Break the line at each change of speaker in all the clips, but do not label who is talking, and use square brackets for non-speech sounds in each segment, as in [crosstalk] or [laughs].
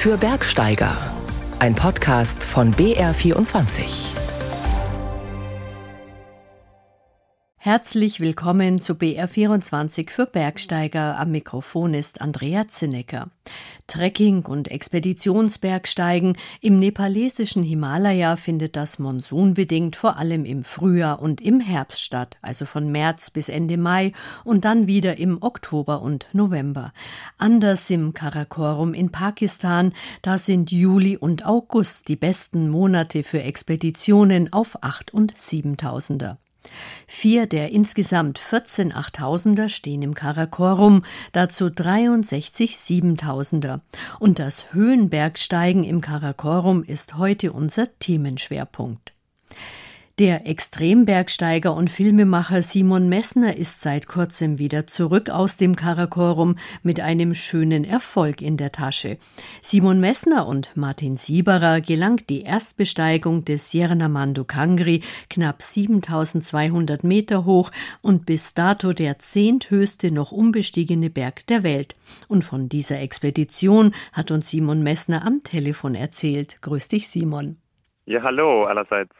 für Bergsteiger. Ein Podcast von BR24.
Herzlich willkommen zu BR24 für Bergsteiger. Am Mikrofon ist Andrea Zinnecker. Trekking und Expeditionsbergsteigen im nepalesischen Himalaya findet das monsunbedingt vor allem im Frühjahr und im Herbst statt, also von März bis Ende Mai und dann wieder im Oktober und November. Anders im Karakorum in Pakistan, da sind Juli und August die besten Monate für Expeditionen auf 8 und 7000er. Vier der insgesamt 14 Achttausender stehen im Karakorum, dazu 63 Siebentausender. Und das Höhenbergsteigen im Karakorum ist heute unser Themenschwerpunkt. Der Extrembergsteiger und Filmemacher Simon Messner ist seit kurzem wieder zurück aus dem Karakorum mit einem schönen Erfolg in der Tasche. Simon Messner und Martin Sieberer gelangt die Erstbesteigung des Siernamandu Kangri knapp 7200 Meter hoch und bis dato der zehnthöchste noch unbestiegene Berg der Welt. Und von dieser Expedition hat uns Simon Messner am Telefon erzählt. Grüß dich, Simon.
Ja, hallo allerseits.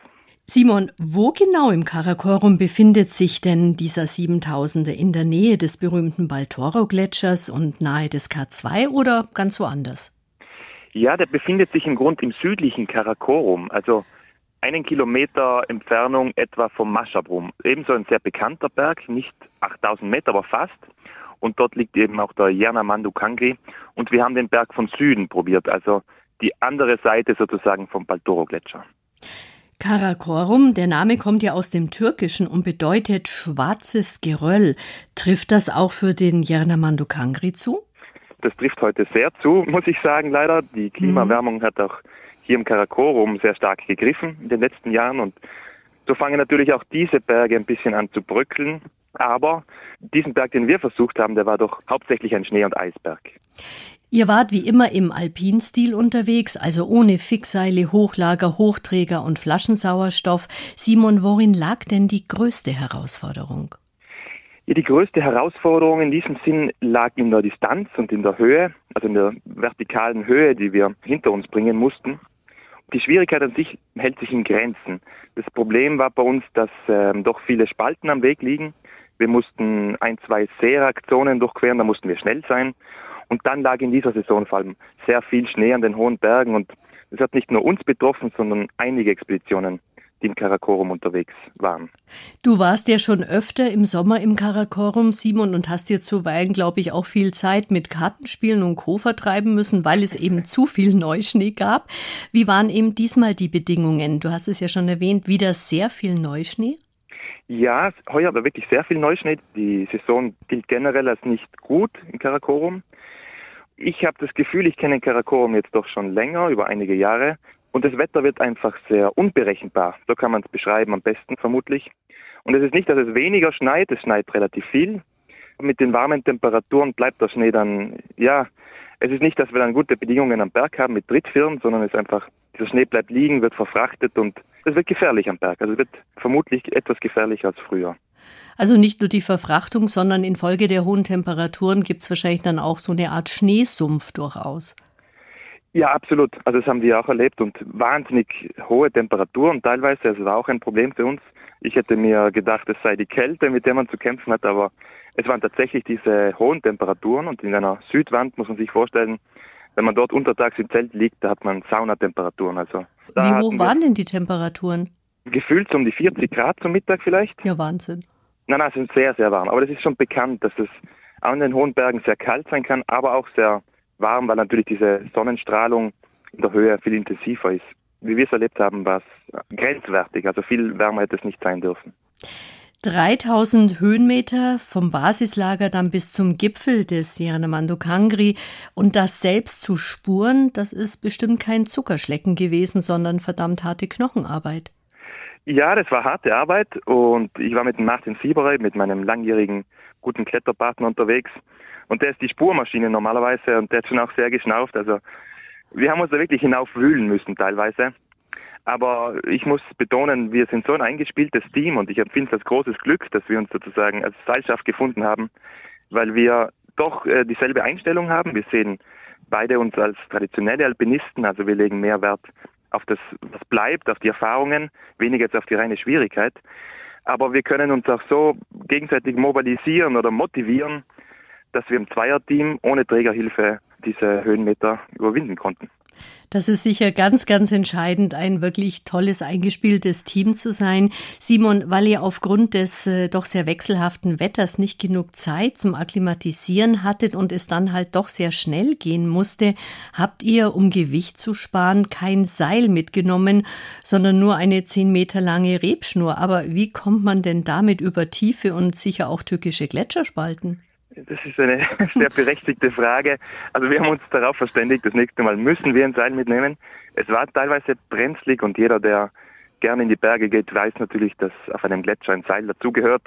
Simon, wo genau im Karakorum befindet sich denn dieser 7000er? In der Nähe des berühmten Baltoro-Gletschers und nahe des K2 oder ganz woanders?
Ja, der befindet sich im Grund im südlichen Karakorum, also einen Kilometer Entfernung etwa vom Maschabrum. Ebenso ein sehr bekannter Berg, nicht 8000 Meter, aber fast. Und dort liegt eben auch der Yernamandu Kangri. Und wir haben den Berg von Süden probiert, also die andere Seite sozusagen vom Baltoro-Gletscher.
Karakorum, der Name kommt ja aus dem Türkischen und bedeutet schwarzes Geröll. Trifft das auch für den Yernamandu Kangri zu?
Das trifft heute sehr zu, muss ich sagen, leider. Die Klimaerwärmung mhm. hat auch hier im Karakorum sehr stark gegriffen in den letzten Jahren und so fangen natürlich auch diese Berge ein bisschen an zu bröckeln. Aber diesen Berg, den wir versucht haben, der war doch hauptsächlich ein Schnee- und Eisberg.
Ihr wart wie immer im Alpinstil unterwegs, also ohne Fixseile, Hochlager, Hochträger und Flaschensauerstoff. Simon, worin lag denn die größte Herausforderung?
Ja, die größte Herausforderung in diesem Sinn lag in der Distanz und in der Höhe, also in der vertikalen Höhe, die wir hinter uns bringen mussten. Die Schwierigkeit an sich hält sich in Grenzen. Das Problem war bei uns, dass äh, doch viele Spalten am Weg liegen. Wir mussten ein, zwei Seeraktionen durchqueren, da mussten wir schnell sein. Und dann lag in dieser Saison vor allem sehr viel Schnee an den hohen Bergen und es hat nicht nur uns betroffen, sondern einige Expeditionen, die im Karakorum unterwegs waren.
Du warst ja schon öfter im Sommer im Karakorum, Simon, und hast dir zuweilen, glaube ich, auch viel Zeit mit Kartenspielen und Co. vertreiben müssen, weil es eben zu viel Neuschnee gab. Wie waren eben diesmal die Bedingungen? Du hast es ja schon erwähnt, wieder sehr viel Neuschnee?
Ja, heuer war wirklich sehr viel Neuschnee. Die Saison gilt generell als nicht gut im Karakorum. Ich habe das Gefühl, ich kenne Karakorum jetzt doch schon länger, über einige Jahre. Und das Wetter wird einfach sehr unberechenbar. So kann man es beschreiben, am besten vermutlich. Und es ist nicht, dass es weniger schneit, es schneit relativ viel. Mit den warmen Temperaturen bleibt der Schnee dann, ja, es ist nicht, dass wir dann gute Bedingungen am Berg haben mit Drittfirmen, sondern es ist einfach, dieser Schnee bleibt liegen, wird verfrachtet und es wird gefährlich am Berg. Also es wird vermutlich etwas gefährlicher als früher.
Also nicht nur die Verfrachtung, sondern infolge der hohen Temperaturen gibt es wahrscheinlich dann auch so eine Art Schneesumpf durchaus.
Ja, absolut. Also das haben wir auch erlebt und wahnsinnig hohe Temperaturen teilweise. Also war auch ein Problem für uns. Ich hätte mir gedacht, es sei die Kälte, mit der man zu kämpfen hat, aber es waren tatsächlich diese hohen Temperaturen und in einer Südwand muss man sich vorstellen, wenn man dort untertags im Zelt liegt, da hat man Saunatemperaturen. Also
Wie hoch waren denn die Temperaturen?
Gefühlt um die 40 Grad zum Mittag vielleicht.
Ja, Wahnsinn.
Nein, nein, es sind sehr, sehr warm. Aber das ist schon bekannt, dass es an den hohen Bergen sehr kalt sein kann, aber auch sehr warm, weil natürlich diese Sonnenstrahlung in der Höhe viel intensiver ist. Wie wir es erlebt haben, war es grenzwertig. Also viel wärmer hätte es nicht sein dürfen.
3000 Höhenmeter vom Basislager dann bis zum Gipfel des Sierra Kangri und das selbst zu spuren, das ist bestimmt kein Zuckerschlecken gewesen, sondern verdammt harte Knochenarbeit.
Ja, das war harte Arbeit und ich war mit Martin Sieberey, mit meinem langjährigen guten Kletterpartner unterwegs und der ist die Spurmaschine normalerweise und der hat schon auch sehr geschnauft. Also wir haben uns da wirklich hinaufwühlen müssen teilweise. Aber ich muss betonen, wir sind so ein eingespieltes Team und ich empfinde es als großes Glück, dass wir uns sozusagen als Seilschaft gefunden haben, weil wir doch äh, dieselbe Einstellung haben. Wir sehen beide uns als traditionelle Alpinisten, also wir legen mehr Wert auf das, was bleibt, auf die Erfahrungen, weniger jetzt auf die reine Schwierigkeit. Aber wir können uns auch so gegenseitig mobilisieren oder motivieren, dass wir im Zweierteam ohne Trägerhilfe diese Höhenmeter überwinden konnten.
Das ist sicher ganz, ganz entscheidend, ein wirklich tolles, eingespieltes Team zu sein. Simon, weil ihr aufgrund des äh, doch sehr wechselhaften Wetters nicht genug Zeit zum Akklimatisieren hattet und es dann halt doch sehr schnell gehen musste, habt ihr, um Gewicht zu sparen, kein Seil mitgenommen, sondern nur eine zehn Meter lange Rebschnur. Aber wie kommt man denn damit über tiefe und sicher auch tückische Gletscherspalten?
Das ist eine [laughs] sehr berechtigte Frage. Also wir haben uns darauf verständigt, das nächste Mal müssen wir ein Seil mitnehmen. Es war teilweise brenzlig und jeder, der gerne in die Berge geht, weiß natürlich, dass auf einem Gletscher ein Seil dazugehört.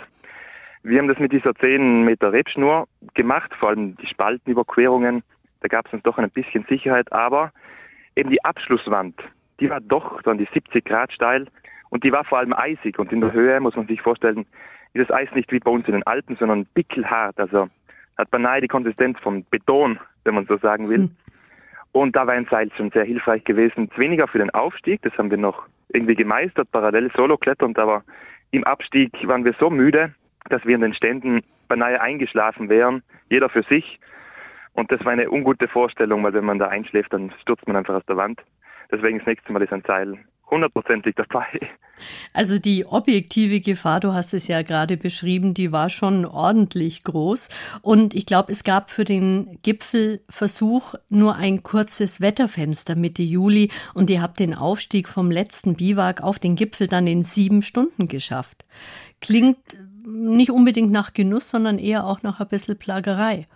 Wir haben das mit dieser 10 Meter Rebschnur gemacht, vor allem die Spaltenüberquerungen. Da gab es uns doch ein bisschen Sicherheit, aber eben die Abschlusswand, die war doch dann die 70 Grad steil und die war vor allem eisig und in der Höhe muss man sich vorstellen, ist das Eis nicht wie bei uns in den Alpen, sondern pickelhart, also hat beinahe die Konsistenz von Beton, wenn man so sagen will. Hm. Und da war ein Seil schon sehr hilfreich gewesen. Weniger für den Aufstieg, das haben wir noch irgendwie gemeistert, parallel solo kletternd, aber im Abstieg waren wir so müde, dass wir in den Ständen beinahe eingeschlafen wären, jeder für sich. Und das war eine ungute Vorstellung, weil wenn man da einschläft, dann stürzt man einfach aus der Wand. Deswegen das nächste Mal ist ein Seil hundertprozentig dabei.
Also die objektive Gefahr, du hast es ja gerade beschrieben, die war schon ordentlich groß. Und ich glaube, es gab für den Gipfelversuch nur ein kurzes Wetterfenster Mitte Juli und ihr habt den Aufstieg vom letzten Biwak auf den Gipfel dann in sieben Stunden geschafft. Klingt nicht unbedingt nach Genuss, sondern eher auch nach ein bisschen Plagerei.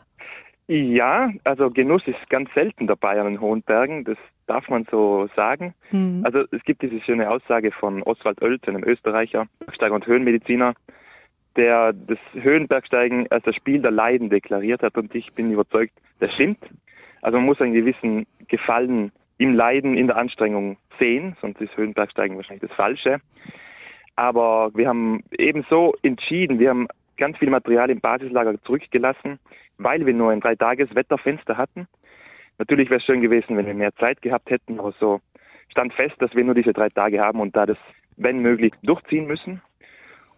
Ja, also Genuss ist ganz selten dabei an den hohen Bergen. Das darf man so sagen. Mhm. Also es gibt diese schöne Aussage von Oswald Oelt, einem Österreicher, Bergsteiger und Höhenmediziner, der das Höhenbergsteigen als das Spiel der Leiden deklariert hat und ich bin überzeugt, das stimmt. Also man muss einen gewissen Gefallen im Leiden, in der Anstrengung sehen, sonst ist Höhenbergsteigen wahrscheinlich das Falsche. Aber wir haben ebenso entschieden, wir haben ganz viel Material im Basislager zurückgelassen, weil wir nur ein drei Tages Wetterfenster hatten Natürlich wäre es schön gewesen, wenn wir mehr Zeit gehabt hätten, aber so stand fest, dass wir nur diese drei Tage haben und da das, wenn möglich, durchziehen müssen.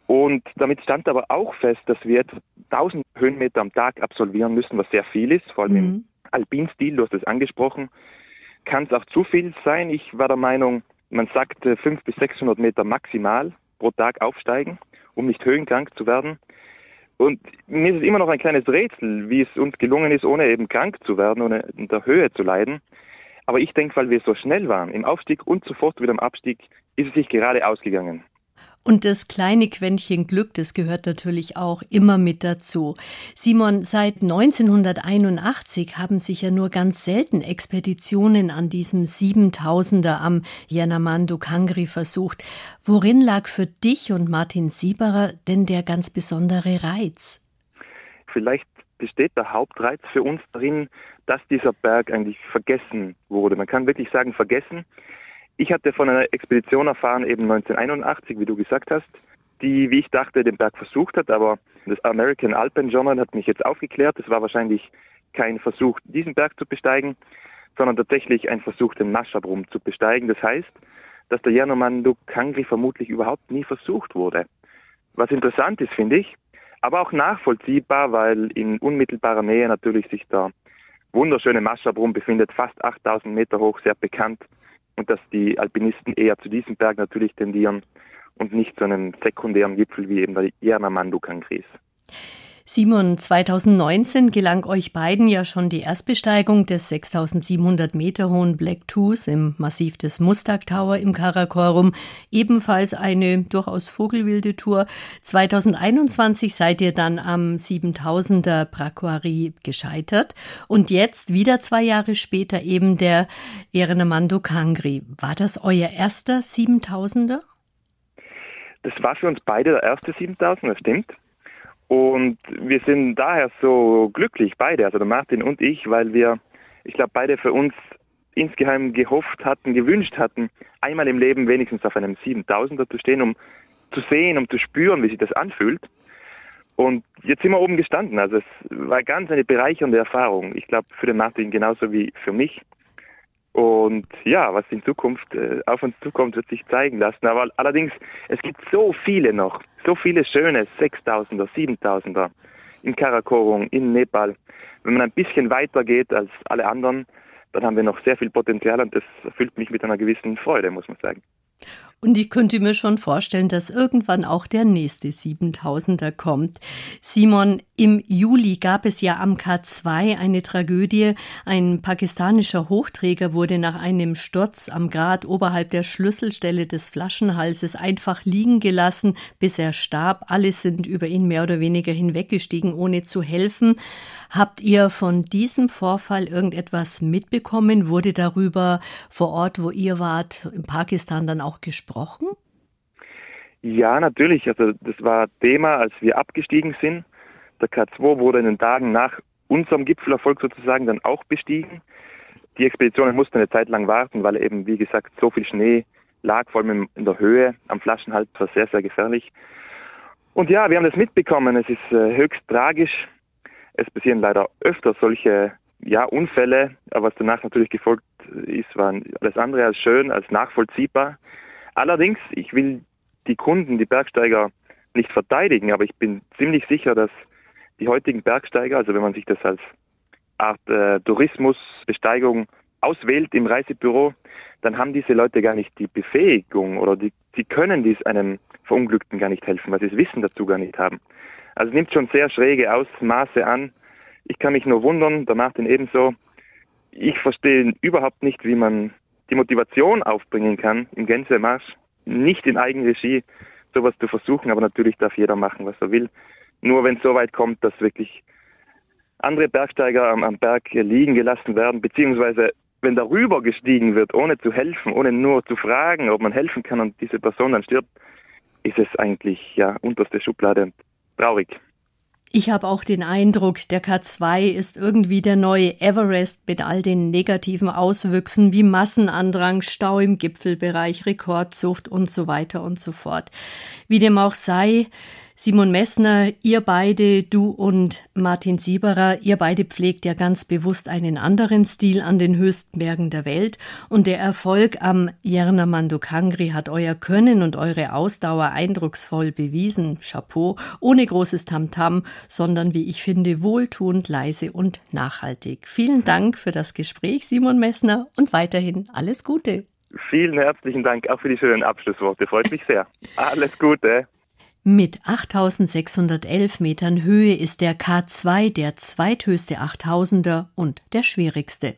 Und damit stand aber auch fest, dass wir etwa 1000 Höhenmeter am Tag absolvieren müssen, was sehr viel ist, vor allem mhm. im Alpinstil, du hast es angesprochen. Kann es auch zu viel sein? Ich war der Meinung, man sagt 500 bis 600 Meter maximal pro Tag aufsteigen, um nicht höhenkrank zu werden. Und mir ist es immer noch ein kleines Rätsel, wie es uns gelungen ist, ohne eben krank zu werden, ohne in der Höhe zu leiden. Aber ich denke, weil wir so schnell waren im Aufstieg und sofort wieder im Abstieg, ist es sich gerade ausgegangen.
Und das kleine Quäntchen Glück, das gehört natürlich auch immer mit dazu. Simon, seit 1981 haben sich ja nur ganz selten Expeditionen an diesem 7000er am Yanamandu Kangri versucht. Worin lag für dich und Martin Sieberer denn der ganz besondere Reiz?
Vielleicht besteht der Hauptreiz für uns darin, dass dieser Berg eigentlich vergessen wurde. Man kann wirklich sagen vergessen. Ich hatte von einer Expedition erfahren, eben 1981, wie du gesagt hast, die, wie ich dachte, den Berg versucht hat, aber das American Alpine Journal hat mich jetzt aufgeklärt, es war wahrscheinlich kein Versuch, diesen Berg zu besteigen, sondern tatsächlich ein Versuch, den Maschabrum zu besteigen. Das heißt, dass der Yanomanduk Kangri vermutlich überhaupt nie versucht wurde. Was interessant ist, finde ich, aber auch nachvollziehbar, weil in unmittelbarer Nähe natürlich sich der wunderschöne Maschabrum befindet, fast 8000 Meter hoch, sehr bekannt und dass die Alpinisten eher zu diesem Berg natürlich tendieren und nicht zu einem sekundären Gipfel wie eben der Yernamandu-Kangris.
Simon, 2019 gelang euch beiden ja schon die Erstbesteigung des 6700 Meter hohen Black Tooth im Massiv des Mustag Tower im Karakorum. Ebenfalls eine durchaus vogelwilde Tour. 2021 seid ihr dann am 7000er Braquari gescheitert. Und jetzt, wieder zwei Jahre später, eben der Ehrenemando Kangri. War das euer erster 7000er?
Das war für uns beide der erste 7000, das stimmt. Und wir sind daher so glücklich, beide, also der Martin und ich, weil wir, ich glaube, beide für uns insgeheim gehofft hatten, gewünscht hatten, einmal im Leben wenigstens auf einem 7000er zu stehen, um zu sehen, um zu spüren, wie sich das anfühlt. Und jetzt sind wir oben gestanden. Also es war ganz eine bereichernde Erfahrung. Ich glaube für den Martin genauso wie für mich. Und ja, was in Zukunft äh, auf uns zukommt, wird sich zeigen lassen. Aber allerdings, es gibt so viele noch, so viele schöne 6000er, 7000er in Karakorum, in Nepal. Wenn man ein bisschen weiter geht als alle anderen, dann haben wir noch sehr viel Potenzial und das erfüllt mich mit einer gewissen Freude, muss man sagen.
Und ich könnte mir schon vorstellen, dass irgendwann auch der nächste 7000er kommt. Simon, im Juli gab es ja am K2 eine Tragödie. Ein pakistanischer Hochträger wurde nach einem Sturz am Grat oberhalb der Schlüsselstelle des Flaschenhalses einfach liegen gelassen, bis er starb. Alle sind über ihn mehr oder weniger hinweggestiegen, ohne zu helfen. Habt ihr von diesem Vorfall irgendetwas mitbekommen? Wurde darüber vor Ort, wo ihr wart, in Pakistan dann auch gesprochen?
Ja, natürlich. Also das war Thema, als wir abgestiegen sind. Der K2 wurde in den Tagen nach unserem Gipfelerfolg sozusagen dann auch bestiegen. Die Expeditionen mussten eine Zeit lang warten, weil eben, wie gesagt, so viel Schnee lag, vor allem in der Höhe am Flaschenhals, war sehr, sehr gefährlich. Und ja, wir haben das mitbekommen. Es ist äh, höchst tragisch. Es passieren leider öfter solche ja, Unfälle, aber was danach natürlich gefolgt ist, war alles andere als schön, als nachvollziehbar. Allerdings, ich will die Kunden, die Bergsteiger nicht verteidigen, aber ich bin ziemlich sicher, dass die heutigen Bergsteiger, also wenn man sich das als Art äh, Tourismusbesteigung auswählt im Reisebüro, dann haben diese Leute gar nicht die Befähigung oder die, sie können dies einem Verunglückten gar nicht helfen, weil sie das Wissen dazu gar nicht haben. Also nimmt schon sehr schräge Ausmaße an. Ich kann mich nur wundern, der Martin ebenso. Ich verstehe überhaupt nicht, wie man die Motivation aufbringen kann, im Gänsemarsch nicht in Eigenregie sowas zu versuchen, aber natürlich darf jeder machen, was er will. Nur wenn es so weit kommt, dass wirklich andere Bergsteiger am, am Berg liegen gelassen werden, beziehungsweise wenn darüber gestiegen wird, ohne zu helfen, ohne nur zu fragen, ob man helfen kann und diese Person dann stirbt, ist es eigentlich ja unterste Schublade traurig.
Ich habe auch den Eindruck, der K2 ist irgendwie der neue Everest mit all den negativen Auswüchsen wie Massenandrang, Stau im Gipfelbereich, Rekordzucht und so weiter und so fort. Wie dem auch sei, Simon Messner, ihr beide, du und Martin Sieberer, ihr beide pflegt ja ganz bewusst einen anderen Stil an den höchsten Bergen der Welt und der Erfolg am Yerna Mandukangri hat euer Können und eure Ausdauer eindrucksvoll bewiesen. Chapeau, ohne großes Tamtam, -Tam, sondern wie ich finde, wohltuend, leise und nachhaltig. Vielen Dank für das Gespräch, Simon Messner, und weiterhin alles Gute.
Vielen herzlichen Dank auch für die schönen Abschlussworte. Freut mich sehr. Alles Gute.
Mit 8611 Metern Höhe ist der K2 der zweithöchste 8000er und der schwierigste.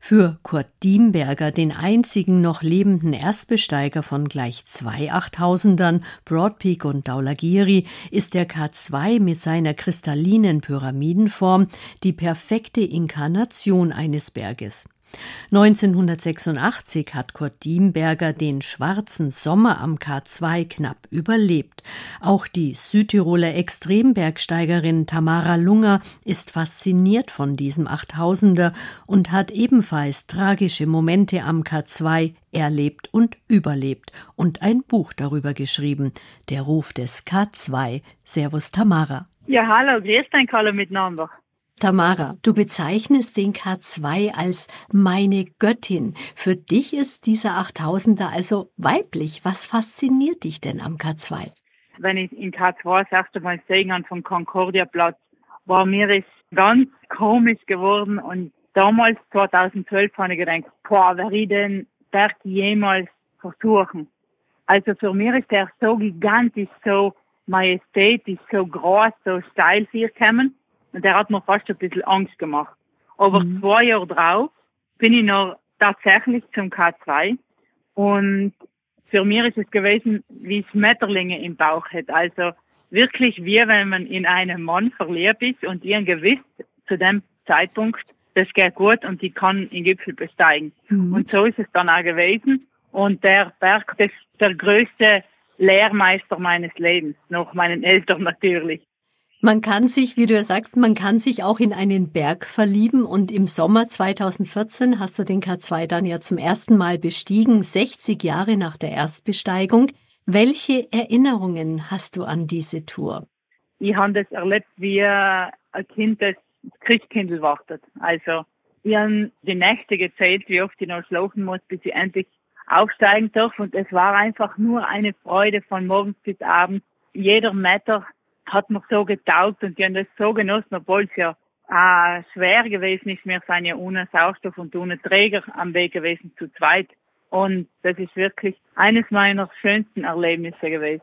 Für Kurt Diemberger, den einzigen noch lebenden Erstbesteiger von gleich zwei Achttausendern, Broadpeak und Daulagiri, ist der K2 mit seiner kristallinen Pyramidenform die perfekte Inkarnation eines Berges. 1986 hat Kurt Diemberger den schwarzen Sommer am K2 knapp überlebt. Auch die Südtiroler Extrembergsteigerin Tamara Lunger ist fasziniert von diesem 8000er und hat ebenfalls tragische Momente am K2 erlebt und überlebt und ein Buch darüber geschrieben, Der Ruf des K2. Servus Tamara.
Ja, hallo, grüß dich alle miteinander.
Tamara, du bezeichnest den K2 als meine Göttin. Für dich ist dieser 8000er also weiblich. Was fasziniert dich denn am K2?
Wenn ich in K2 das erste Mal sehen habe vom Concordia Platz, war mir es ganz komisch geworden und damals 2012 habe ich gedacht, boah, wer ich den Berg jemals versuchen? Also für mich ist der so gigantisch, so majestätisch, so groß, so steil für kommen und der hat mir fast ein bisschen Angst gemacht. Aber mhm. zwei Jahre drauf bin ich noch tatsächlich zum K2 und für mich ist es gewesen, wie Schmetterlinge im Bauch hat. Also wirklich wie wenn man in einen Mann verliebt ist und ihr gewiss zu dem Zeitpunkt, das geht gut und ich kann den Gipfel besteigen. Mhm. Und so ist es dann auch gewesen. Und der Berg, das ist der größte Lehrmeister meines Lebens, noch meinen Eltern natürlich.
Man kann sich, wie du ja sagst, man kann sich auch in einen Berg verlieben und im Sommer 2014 hast du den K2 dann ja zum ersten Mal bestiegen, 60 Jahre nach der Erstbesteigung. Welche Erinnerungen hast du an diese Tour?
ich habe das erlebt, wie ein Kind, das Christkindl wartet. Also, ich habe die Nächte gezählt, wie oft ich noch schlafen muss, bis ich endlich aufsteigen darf. Und es war einfach nur eine Freude von morgens bis abends. Jeder Meter hat mir so getaugt und die haben das so genossen, obwohl es ja äh, schwer gewesen ist. Wir sind ja ohne Sauerstoff und ohne Träger am Weg gewesen zu zweit. Und das ist wirklich eines meiner schönsten Erlebnisse gewesen.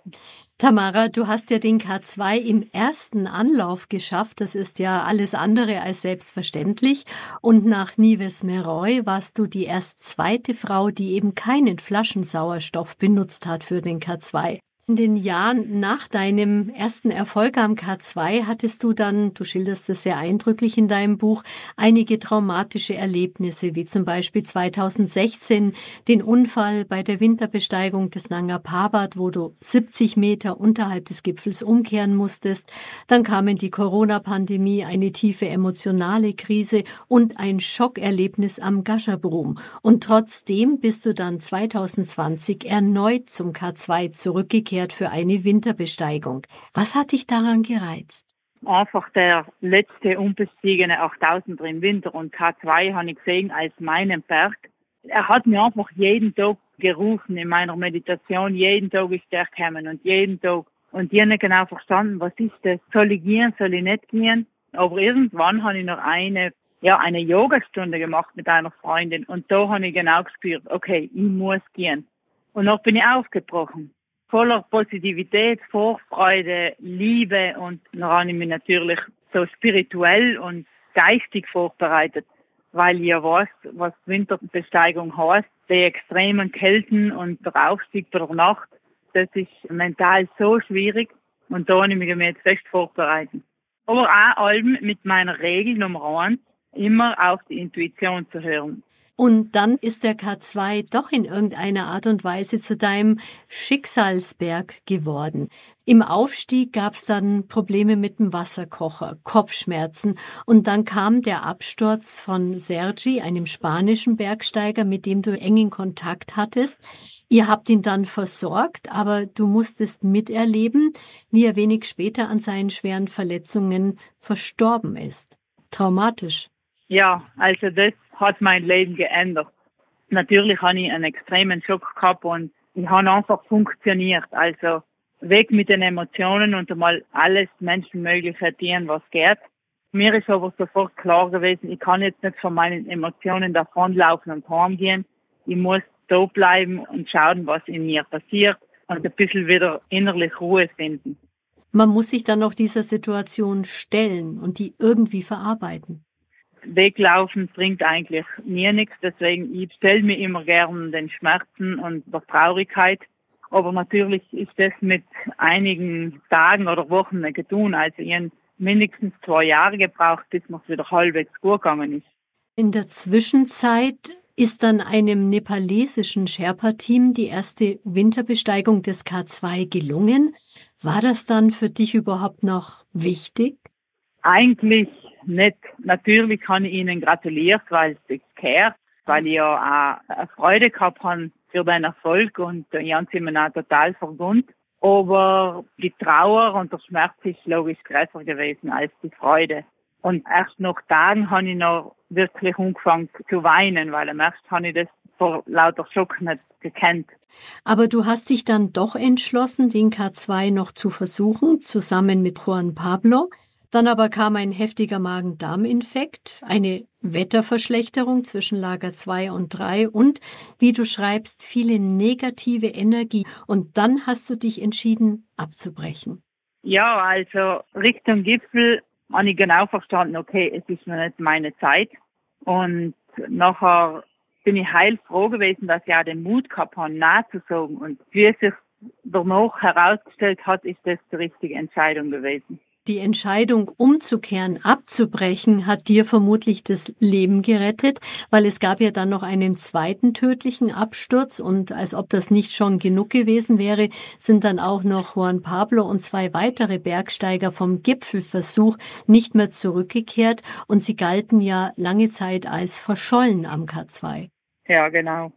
Tamara, du hast ja den K2 im ersten Anlauf geschafft. Das ist ja alles andere als selbstverständlich. Und nach Nives Meroy warst du die erst zweite Frau, die eben keinen Flaschensauerstoff benutzt hat für den K2. In den Jahren nach deinem ersten Erfolg am K2 hattest du dann, du schilderst es sehr eindrücklich in deinem Buch, einige traumatische Erlebnisse, wie zum Beispiel 2016 den Unfall bei der Winterbesteigung des Nanga Parbat, wo du 70 Meter unterhalb des Gipfels umkehren musstest. Dann kamen die Corona-Pandemie, eine tiefe emotionale Krise und ein Schockerlebnis am Gasherbrum. Und trotzdem bist du dann 2020 erneut zum K2 zurückgekehrt zurückgekehrt für eine Winterbesteigung. Was hat dich daran gereizt?
Einfach der letzte unbestiegene 8000er im Winter und K2 habe ich gesehen als meinen Berg. Er hat mir einfach jeden Tag gerufen in meiner Meditation. Jeden Tag ist der gekommen und jeden Tag. Und die haben genau verstanden, was ist das? Soll ich gehen, soll ich nicht gehen? Aber irgendwann habe ich noch eine, ja, eine Yogastunde gemacht mit einer Freundin und da habe ich genau gespürt, okay, ich muss gehen. Und noch bin ich aufgebrochen voller Positivität, Vorfreude, Liebe und dann habe ich mich natürlich so spirituell und geistig vorbereitet, weil ja weiß, was Winterbesteigung heißt, die extremen Kälten und der Aufstieg der Nacht, das ist mental so schwierig und da habe ich mich jetzt fest vorbereitet. Aber auch allem mit meiner Regel Nummer eins, immer auf die Intuition zu hören.
Und dann ist der K2 doch in irgendeiner Art und Weise zu deinem Schicksalsberg geworden. Im Aufstieg gab es dann Probleme mit dem Wasserkocher, Kopfschmerzen und dann kam der Absturz von Sergi, einem spanischen Bergsteiger, mit dem du engen Kontakt hattest. Ihr habt ihn dann versorgt, aber du musstest miterleben, wie er wenig später an seinen schweren Verletzungen verstorben ist. Traumatisch.
Ja, also das hat mein Leben geändert. Natürlich habe ich einen extremen Schock gehabt und ich habe einfach funktioniert. Also weg mit den Emotionen und einmal alles Menschenmögliche tun, was geht. Mir ist aber sofort klar gewesen, ich kann jetzt nicht von meinen Emotionen davonlaufen und heimgehen. Ich muss da bleiben und schauen, was in mir passiert und ein bisschen wieder innerlich Ruhe finden.
Man muss sich dann noch dieser Situation stellen und die irgendwie verarbeiten.
Weglaufen bringt eigentlich mir nichts, deswegen ich stelle mir immer gern den Schmerzen und der Traurigkeit. Aber natürlich ist das mit einigen Tagen oder Wochen nicht getan. Also ich habe mindestens zwei Jahre gebraucht, bis mir wieder halbwegs gut gegangen ist.
In der Zwischenzeit ist dann einem nepalesischen Sherpa-Team die erste Winterbesteigung des K2 gelungen. War das dann für dich überhaupt noch wichtig?
Eigentlich nicht. Natürlich habe ich ihnen gratuliert, weil es gehört, weil ich ja auch eine Freude gehabt habe für den Erfolg und ich habe sie mir auch total vergund. Aber die Trauer und der Schmerz ist logisch größer gewesen als die Freude. Und erst nach Tagen habe ich noch wirklich angefangen zu weinen, weil am ersten habe ich das vor lauter Schock nicht gekannt.
Aber du hast dich dann doch entschlossen, den K2 noch zu versuchen, zusammen mit Juan Pablo. Dann aber kam ein heftiger Magen-Darm-Infekt, eine Wetterverschlechterung zwischen Lager 2 und 3 und, wie du schreibst, viele negative Energie. Und dann hast du dich entschieden, abzubrechen.
Ja, also Richtung Gipfel habe ich genau verstanden, okay, es ist noch nicht meine Zeit. Und nachher bin ich heilfroh gewesen, dass ich auch den Mut gehabt habe, nachzusagen. Und wie es sich danach herausgestellt hat, ist das die richtige Entscheidung gewesen.
Die Entscheidung umzukehren, abzubrechen, hat dir vermutlich das Leben gerettet, weil es gab ja dann noch einen zweiten tödlichen Absturz und als ob das nicht schon genug gewesen wäre, sind dann auch noch Juan Pablo und zwei weitere Bergsteiger vom Gipfelversuch nicht mehr zurückgekehrt und sie galten ja lange Zeit als verschollen am K2.
Ja, genau.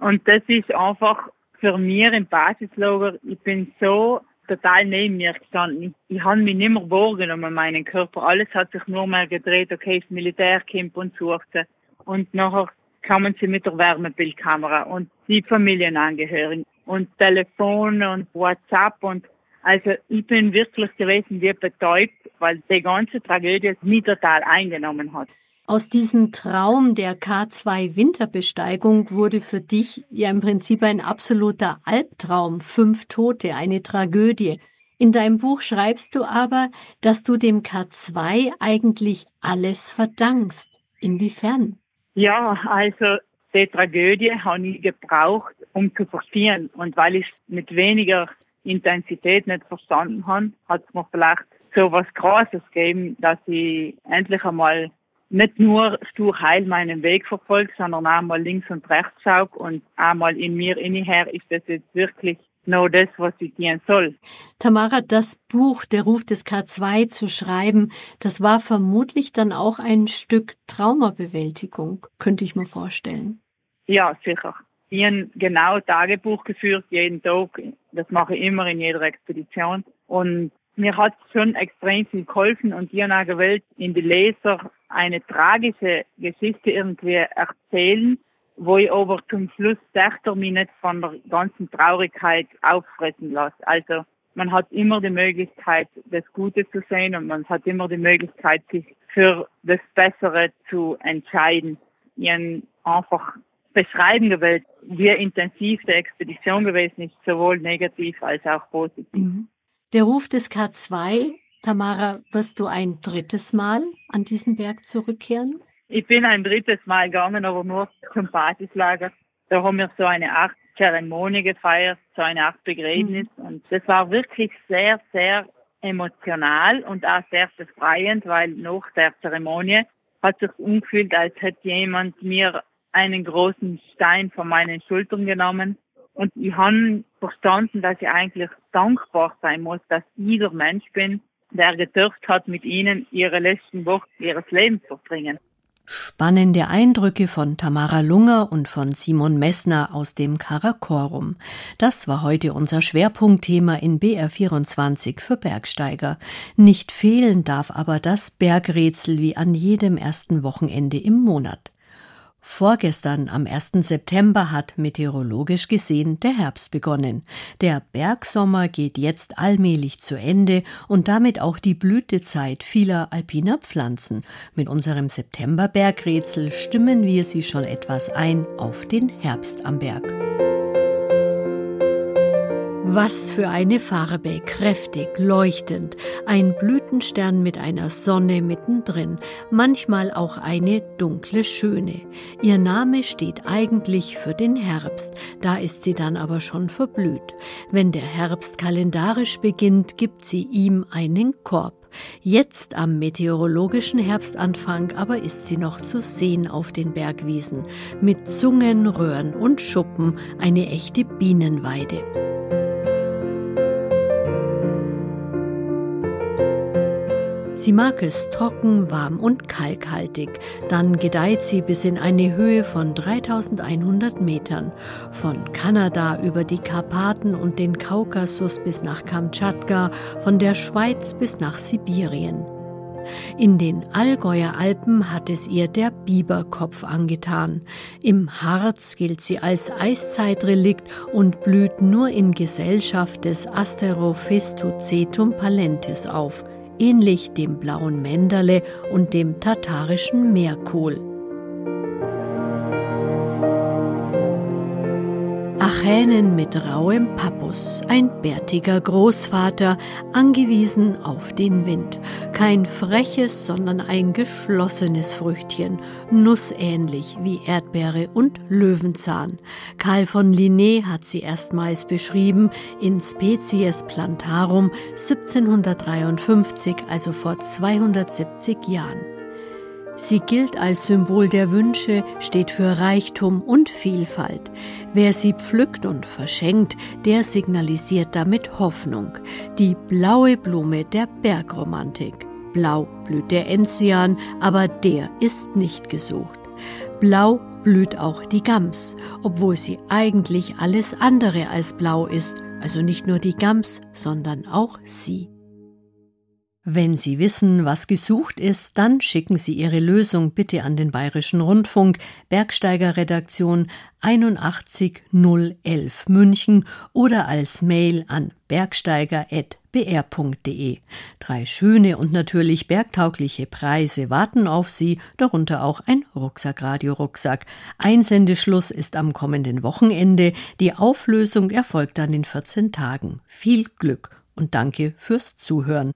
Und das ist einfach für mich im Basislager, ich bin so total neben mir gestanden. Ich habe mich nicht mehr wahrgenommen, meinen Körper. Alles hat sich nur mehr gedreht, okay, das Militär kommt und sucht sie. Und nachher kamen sie mit der Wärmebildkamera und die Familienangehörigen und Telefon und WhatsApp und also ich bin wirklich gewesen wie betäubt, weil die ganze Tragödie mich total eingenommen hat.
Aus diesem Traum der K2 Winterbesteigung wurde für dich ja im Prinzip ein absoluter Albtraum, fünf Tote, eine Tragödie. In deinem Buch schreibst du aber, dass du dem K2 eigentlich alles verdankst. Inwiefern?
Ja, also die Tragödie habe ich gebraucht, um zu verstehen. Und weil ich es mit weniger Intensität nicht verstanden habe, hat es mir vielleicht so was Krasses gegeben, dass ich endlich einmal nicht nur stur heil meinen Weg verfolgt, sondern auch mal links und rechts schaue und einmal in mir inneher, ist das jetzt wirklich noch das, was ich dienen soll.
Tamara, das Buch Der Ruf des K2 zu schreiben, das war vermutlich dann auch ein Stück Traumabewältigung, könnte ich mir vorstellen.
Ja, sicher. Ich habe genau Tagebuch geführt, jeden Tag. Das mache ich immer in jeder Expedition. Und mir hat schon extrem viel geholfen und ich habe auch gewählt, in die Leser eine tragische Geschichte irgendwie erzählen, wo ich aber zum Schluss dachte mich nicht von der ganzen Traurigkeit auffressen lasse. Also man hat immer die Möglichkeit, das Gute zu sehen und man hat immer die Möglichkeit, sich für das Bessere zu entscheiden. Ich einfach beschreiben gewählt, wie intensiv die Expedition gewesen ist, sowohl negativ als auch positiv. Mhm.
Der Ruf des K2 Tamara, wirst du ein drittes Mal an diesen Berg zurückkehren?
Ich bin ein drittes Mal gegangen, aber nur zum Basislager. Da haben wir so eine Art Zeremonie gefeiert, so eine Art Begräbnis. Mhm. Und das war wirklich sehr, sehr emotional und auch sehr befreiend, weil nach der Zeremonie hat sich umgefühlt, als hätte jemand mir einen großen Stein von meinen Schultern genommen. Und ich habe verstanden, dass ich eigentlich dankbar sein muss, dass ich der Mensch bin, der gedurft hat, mit ihnen ihre letzten Wochen ihres Lebens zu verbringen.
Spannende Eindrücke von Tamara Lunger und von Simon Messner aus dem Karakorum. Das war heute unser Schwerpunktthema in BR24 für Bergsteiger. Nicht fehlen darf aber das Bergrätsel wie an jedem ersten Wochenende im Monat. Vorgestern, am 1. September, hat meteorologisch gesehen der Herbst begonnen. Der Bergsommer geht jetzt allmählich zu Ende und damit auch die Blütezeit vieler alpiner Pflanzen. Mit unserem September-Bergrätsel stimmen wir sie schon etwas ein auf den Herbst am Berg. Was für eine Farbe, kräftig, leuchtend, ein Blütenstern mit einer Sonne mittendrin, manchmal auch eine dunkle Schöne. Ihr Name steht eigentlich für den Herbst, da ist sie dann aber schon verblüht. Wenn der Herbst kalendarisch beginnt, gibt sie ihm einen Korb. Jetzt am meteorologischen Herbstanfang aber ist sie noch zu sehen auf den Bergwiesen, mit Zungen, Röhren und Schuppen, eine echte Bienenweide. Sie mag es trocken, warm und kalkhaltig. Dann gedeiht sie bis in eine Höhe von 3100 Metern. Von Kanada über die Karpaten und den Kaukasus bis nach Kamtschatka, von der Schweiz bis nach Sibirien. In den Allgäuer Alpen hat es ihr der Biberkopf angetan. Im Harz gilt sie als Eiszeitrelikt und blüht nur in Gesellschaft des Asterophistocetum palentis auf – ähnlich dem blauen Menderle und dem tatarischen Meerkohl. Achänen mit rauem Pappus, ein bärtiger Großvater, angewiesen auf den Wind. Kein freches, sondern ein geschlossenes Früchtchen, nussähnlich wie Erdbeere und Löwenzahn. Karl von Linné hat sie erstmals beschrieben in Species Plantarum 1753, also vor 270 Jahren. Sie gilt als Symbol der Wünsche, steht für Reichtum und Vielfalt. Wer sie pflückt und verschenkt, der signalisiert damit Hoffnung. Die blaue Blume der Bergromantik. Blau blüht der Enzian, aber der ist nicht gesucht. Blau blüht auch die Gams, obwohl sie eigentlich alles andere als blau ist, Also nicht nur die Gams, sondern auch Sie. Wenn Sie wissen, was gesucht ist, dann schicken Sie Ihre Lösung bitte an den Bayerischen Rundfunk, Bergsteigerredaktion 81011 München oder als Mail an bergsteiger.br.de. Drei schöne und natürlich bergtaugliche Preise warten auf Sie, darunter auch ein Rucksackradio-Rucksack. Einsendeschluss ist am kommenden Wochenende. Die Auflösung erfolgt dann in 14 Tagen. Viel Glück und danke fürs Zuhören.